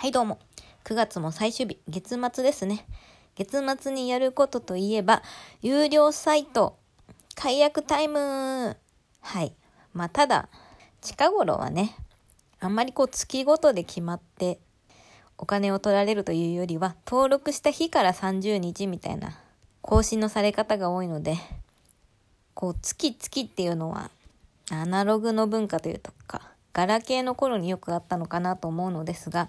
はいどうも。9月も最終日、月末ですね。月末にやることといえば、有料サイト、解約タイム。はい。まあ、ただ、近頃はね、あんまりこう月ごとで決まってお金を取られるというよりは、登録した日から30日みたいな更新のされ方が多いので、こう月々っていうのはアナログの文化というか、ガラケーの頃によくあったのかなと思うのですが、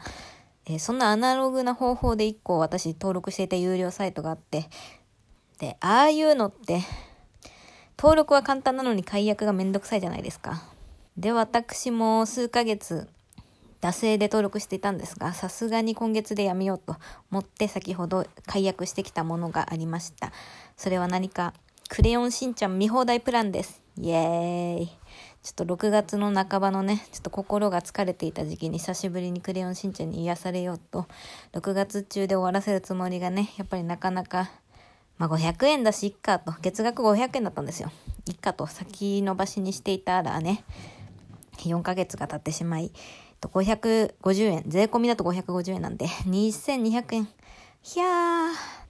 えー、そんなアナログな方法で1個私登録していた有料サイトがあって、で、ああいうのって、登録は簡単なのに解約がめんどくさいじゃないですか。で、私も数ヶ月、惰性で登録していたんですが、さすがに今月でやめようと思って先ほど解約してきたものがありました。それは何か、クレヨンしんちゃん見放題プランです。イエーイ。ちょっと6月の半ばのね、ちょっと心が疲れていた時期に久しぶりにクレヨンしんちゃんに癒されようと、6月中で終わらせるつもりがね、やっぱりなかなか、まあ500円だし、いっかと、月額500円だったんですよ。いっかと先延ばしにしていたらね、4ヶ月が経ってしまい、550円、税込みだと550円なんで、2200円。ひゃー。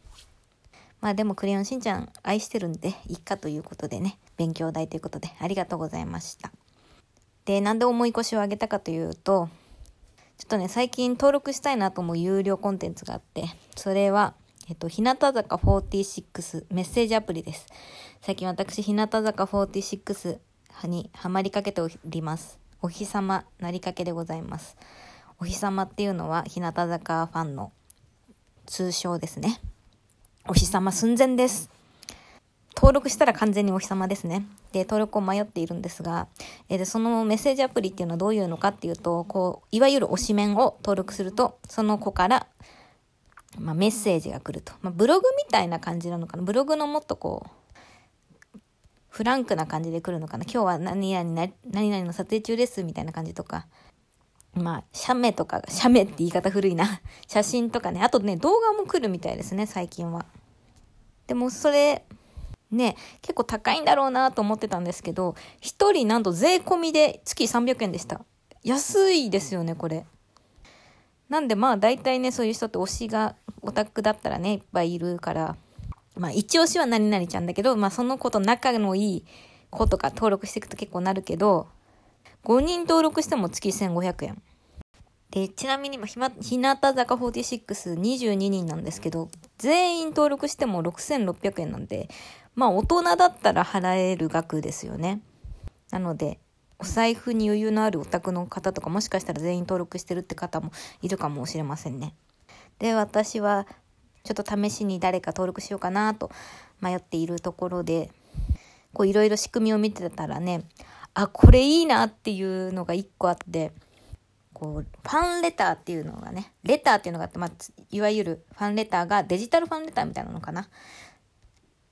まあでもクレヨンしんちゃん愛してるんで、いっかということでね。勉強代ということでありがとうございました。で、なんで重い腰を上げたかというと、ちょっとね、最近登録したいなと思う有料コンテンツがあって、それは、えっと、日向坂46メッセージアプリです。最近私、日向坂46にハマりかけております。お日様なりかけでございます。お日様っていうのは日向坂ファンの通称ですね。お日様寸前です。登録したら完全にお日様ですね。で、登録を迷っているんですが、えー、でそのメッセージアプリっていうのはどういうのかっていうと、こう、いわゆる推しメンを登録すると、その子から、まあ、メッセージが来ると。まあ、ブログみたいな感じなのかな？ブログのもっとこう、フランクな感じで来るのかな？今日は何々、何々の撮影中です、みたいな感じとか。まあ、写メとか、写メって言い方古いな。写真とかね。あとね、動画も来るみたいですね、最近は。でも、それ、ね、結構高いんだろうなと思ってたんですけど、1人なんと税込みで月300円でした。安いですよね、これ。なんでまあ大体ね、そういう人って推しがオタクだったらね、いっぱいいるから、まあ一押しは何々ちゃんだけど、まあその子と仲のいい子とか登録していくと結構なるけど、5人登録しても月1500円。で、ちなみに今、ひま、日向坂4622人なんですけど、全員登録しても6600円なんで、まあ大人だったら払える額ですよね。なので、お財布に余裕のあるお宅の方とかもしかしたら全員登録してるって方もいるかもしれませんね。で、私はちょっと試しに誰か登録しようかなと迷っているところで、こういろいろ仕組みを見てたらね、あ、これいいなっていうのが一個あって、こう、ファンレターっていうのがね、レターっていうのがあって、まあ、いわゆるファンレターがデジタルファンレターみたいなのかな。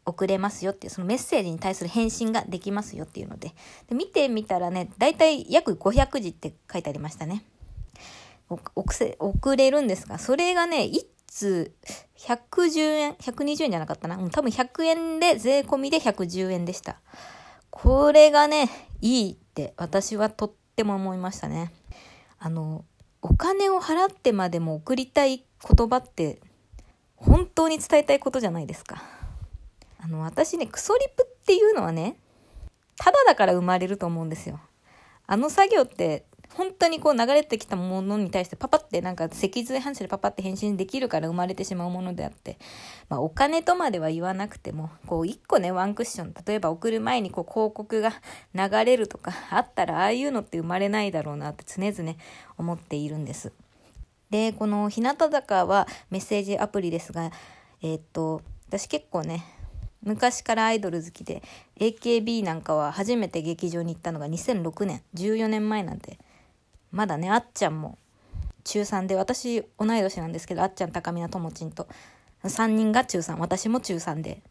送れますよっていう、そのメッセージに対する返信ができますよっていうので、で見てみたらね、だいたい約500字って書いてありましたね。送れるんですが、それがね、1通110円、120円じゃなかったな。うん、多分100円で、税込みで110円でした。これがね、いいって私はとっても思いましたね。あの、お金を払ってまでも送りたい言葉って本当に伝えたいことじゃないですか。あの、私ね、クソリプっていうのはね、ただだから生まれると思うんですよ。あの作業って、本当にこう流れてきたものに対してパパってなんか脊髄反射でパパって返信できるから生まれてしまうものであって、まあお金とまでは言わなくても、こう一個ね、ワンクッション、例えば送る前にこう広告が流れるとかあったら、ああいうのって生まれないだろうなって常々思っているんです。で、この日向坂はメッセージアプリですが、えー、っと、私結構ね、昔からアイドル好きで AKB なんかは初めて劇場に行ったのが2006年14年前なんでまだねあっちゃんも中3で私同い年なんですけどあっちゃん高見菜ともちんと。3人が中3私も中3で、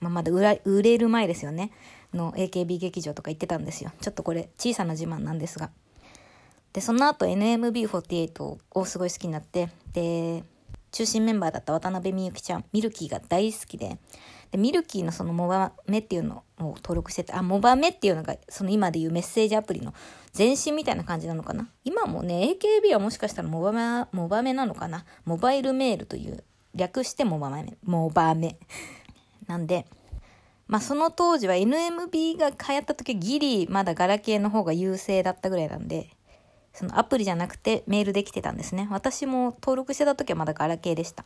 まあ、まだ売れる前ですよね。の AKB 劇場とか行ってたんですよ。ちょっとこれ小さな自慢なんですが。でその後 NMB48 をすごい好きになって。で中心メンバーだった渡辺美幸ちゃんミルキーが大好きで。で、ミルキーのそのモバメっていうのを登録してて、あ、モバメっていうのが、その今でいうメッセージアプリの前身みたいな感じなのかな？今もね、AKB はもしかしたらモバメ、モバメなのかな？モバイルメールという、略してモバメ、モバメ。なんで、まあその当時は NMB が流行った時ギリまだガラケーの方が優勢だったぐらいなんで、そのアプリじゃなくてメールできてたんですね。私も登録してた時はまだガラケーでした。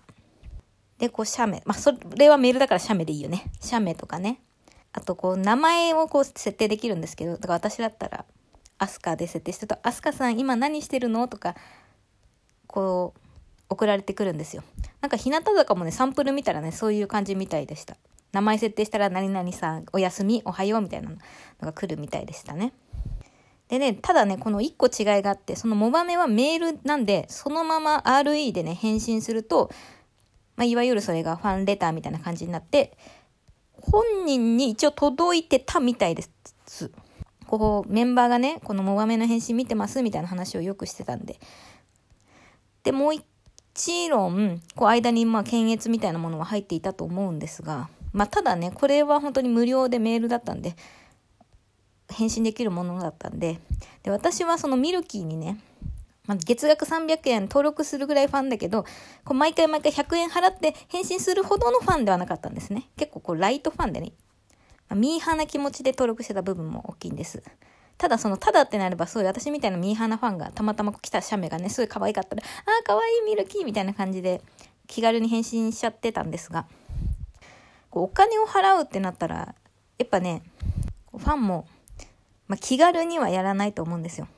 で、こう、写メ。まあ、それはメールだから写メでいいよね。写メとかね。あと、こう、名前をこう、設定できるんですけど、だから私だったら、アスカで設定してると、アスカさん今何してるの？とか、こう、送られてくるんですよ。なんか、日向坂もね、サンプル見たらね、そういう感じみたいでした。名前設定したら、何々さん、おやすみ、おはようみたいなのが来るみたいでしたね。でね、ただね、この1個違いがあって、そのモバメはメールなんで、そのまま RE でね、返信すると、まあ、いわゆるそれがファンレターみたいな感じになって、本人に一応届いてたみたいです。こう、メンバーがね、このモバメの返信見てますみたいな話をよくしてたんで。で、もう一論、こう、間にまあ、検閲みたいなものは入っていたと思うんですが、まあ、ただね、これは本当に無料でメールだったんで、返信できるものだったんで、で、私はそのミルキーにね、まあ、月額300円登録するぐらいファンだけど、こう毎回毎回100円払って返信するほどのファンではなかったんですね。結構こうライトファンでね、まあ、ミーハーな気持ちで登録してた部分も大きいんです。ただその、ただってなれば、そういう私みたいなミーハーなファンがたまたま来た写メがね、すごい可愛かったら、ああ、可愛いミルキーみたいな感じで気軽に返信しちゃってたんですが、こうお金を払うってなったら、やっぱね、ファンも、まあ、気軽にはやらないと思うんですよ。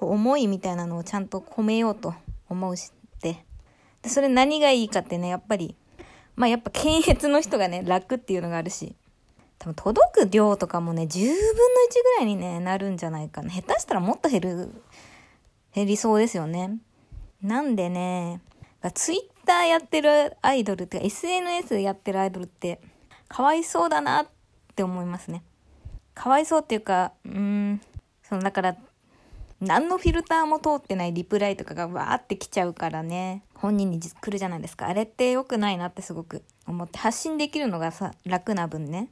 こう思いみたいなのをちゃんと込めようと思うしって。でそれ何がいいかってねやっぱりまあやっぱ検閲の人がね 楽っていうのがあるし多分届く量とかもね10分の1ぐらいにねなるんじゃないかな。下手したらもっと減る減りそうですよね。なんでねツイッターやってるアイドルってか SNS やってるアイドルってかわいそうだなって思いますね。かわいそうっていうかうんそのだから何のフィルターも通ってないリプライとかがわーって来ちゃうからね、本人に来るじゃないですか。あれって良くないなってすごく思って、発信できるのがさ、楽な分ね。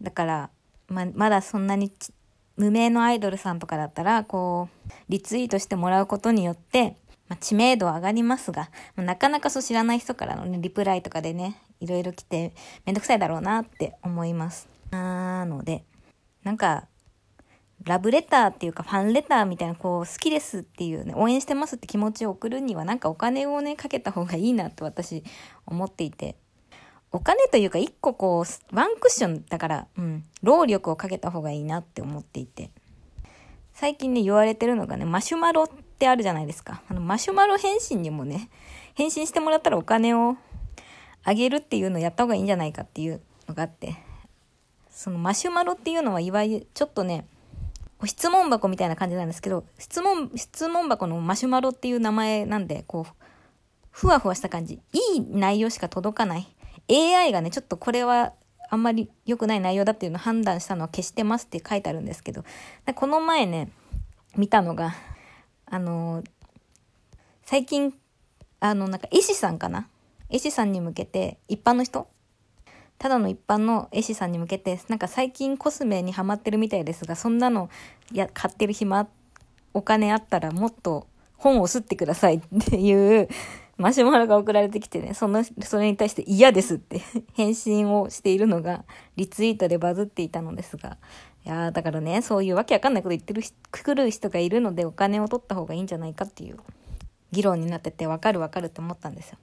だから、ま、まだそんなに無名のアイドルさんとかだったら、こう、リツイートしてもらうことによって、まあ、知名度は上がりますが、まあ、なかなかそう知らない人からのね、リプライとかでね、いろいろ来て、めんどくさいだろうなって思います。なので、なんか、ラブレターっていうかファンレターみたいなこう好きですっていうね応援してますって気持ちを送るにはなんかお金をねかけた方がいいなと私思っていて。お金というか一個こうワンクッションだからうん労力をかけた方がいいなって思っていて。最近ね言われてるのがねマシュマロってあるじゃないですか。あのマシュマロ返信にもね返信してもらったらお金をあげるっていうのをやった方がいいんじゃないかっていうのがあって。そのマシュマロっていうのはいわゆるちょっとね質問箱みたいな感じなんですけど、質問、質問箱のマシュマロっていう名前なんで、こう、ふわふわした感じ。いい内容しか届かない。AI がね、ちょっとこれはあんまり良くない内容だっていうのを判断したのは消してますって書いてあるんですけど、この前ね、見たのが、あのー、最近、あの、なんか、絵師さんかな？絵師さんに向けて、一般の人ただの一般の絵師さんに向けて、なんか最近コスメにハマってるみたいですが、そんなのや買ってる暇、お金あったらもっと本を吸ってくださいっていうマシュマロが送られてきてね、その、それに対して嫌ですって返信をしているのがリツイートでバズっていたのですが、いやだからね、そういうわけわかんないこと言ってる、くくる人がいるのでお金を取った方がいいんじゃないかっていう議論になっててわかるわかるって思ったんですよ。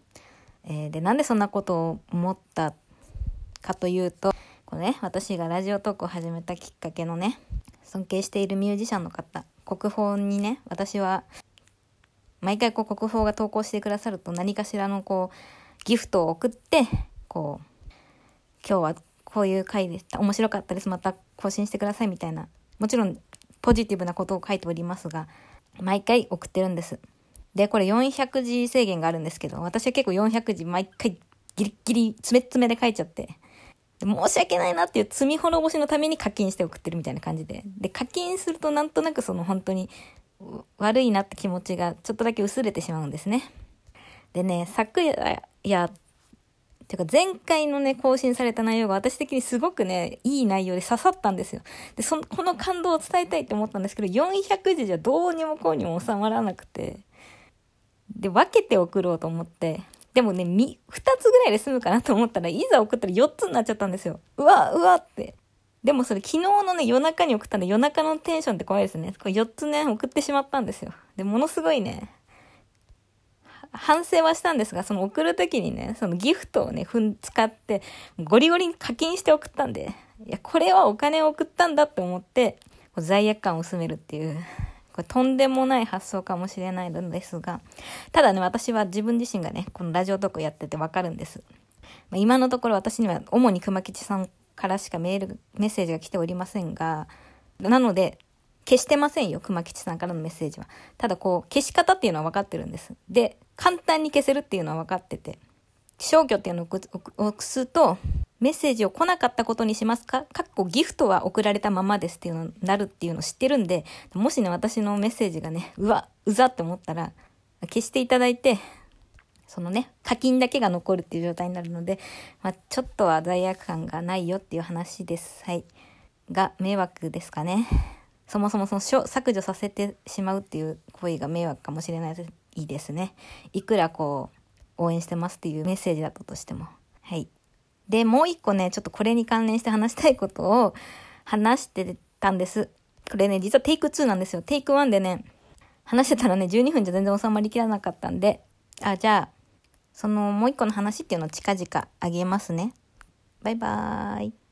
えー、で、なんでそんなことを思ったかというと、このね、私がラジオトークを始めたきっかけのね、尊敬しているミュージシャンの方、国宝にね、私は、毎回こう国宝が投稿してくださると何かしらのこう、ギフトを送って、こう、今日はこういう回でした。面白かったです。また更新してくださいみたいな。もちろんポジティブなことを書いておりますが、毎回送ってるんです。で、これ400字制限があるんですけど、私は結構400字毎回ギリギリ詰め詰めで書いちゃって、申し訳ないなっていう罪滅ぼしのために課金して送ってるみたいな感じで。で、課金するとなんとなくその本当に悪いなって気持ちがちょっとだけ薄れてしまうんですね。でね、昨夜、いや、てか前回のね、更新された内容が私的にすごくね、いい内容で刺さったんですよ。で、その、この感動を伝えたいって思ったんですけど、400字じゃどうにもこうにも収まらなくて、で、分けて送ろうと思って、でもね、み、2つぐらいで済むかなと思ったら、いざ送ったら4つになっちゃったんですよ。うわ、うわって。でもそれ昨日のね、夜中に送ったんで、夜中のテンションって怖いですね。これ4つね、送ってしまったんですよ。で、ものすごいね、反省はしたんですが、その送る時にね、そのギフトをね、ふん、使って、ゴリゴリに課金して送ったんで、いや、これはお金を送ったんだって思って、罪悪感を薄めるっていう、これとんでもない発想かもしれないのですが、ただね、私は自分自身がね、このラジオトークやっててわかるんです。まあ、今のところ私には主に熊吉さんからしかメール、メッセージが来ておりませんが、なので、消してませんよ、熊吉さんからのメッセージは。ただこう、消し方っていうのは分かってるんです。で、簡単に消せるっていうのは分かってて、消去っていうのを押すと、メッセージを来なかったことにしますか？かっこギフトは送られたままですっていうのになるっていうの知ってるんで、もしね、私のメッセージがね、うわ、うざって思ったら、消していただいて、そのね、課金だけが残るっていう状態になるので、まあ、ちょっとは罪悪感がないよっていう話です。はい。が、迷惑ですかね。そもそもその削除させてしまうっていう行為が迷惑かもしれないですね。いくらこう、応援してますっていうメッセージだったとしても。はい。で、もう一個ね、ちょっとこれに関連して話したいことを話してたんです。これね、実はテイク2なんですよ。テイク1でね、話してたらね、12分じゃ全然収まりきらなかったんで、あ、じゃあ、そのもう一個の話っていうのを近々あげますね。バイバーイ。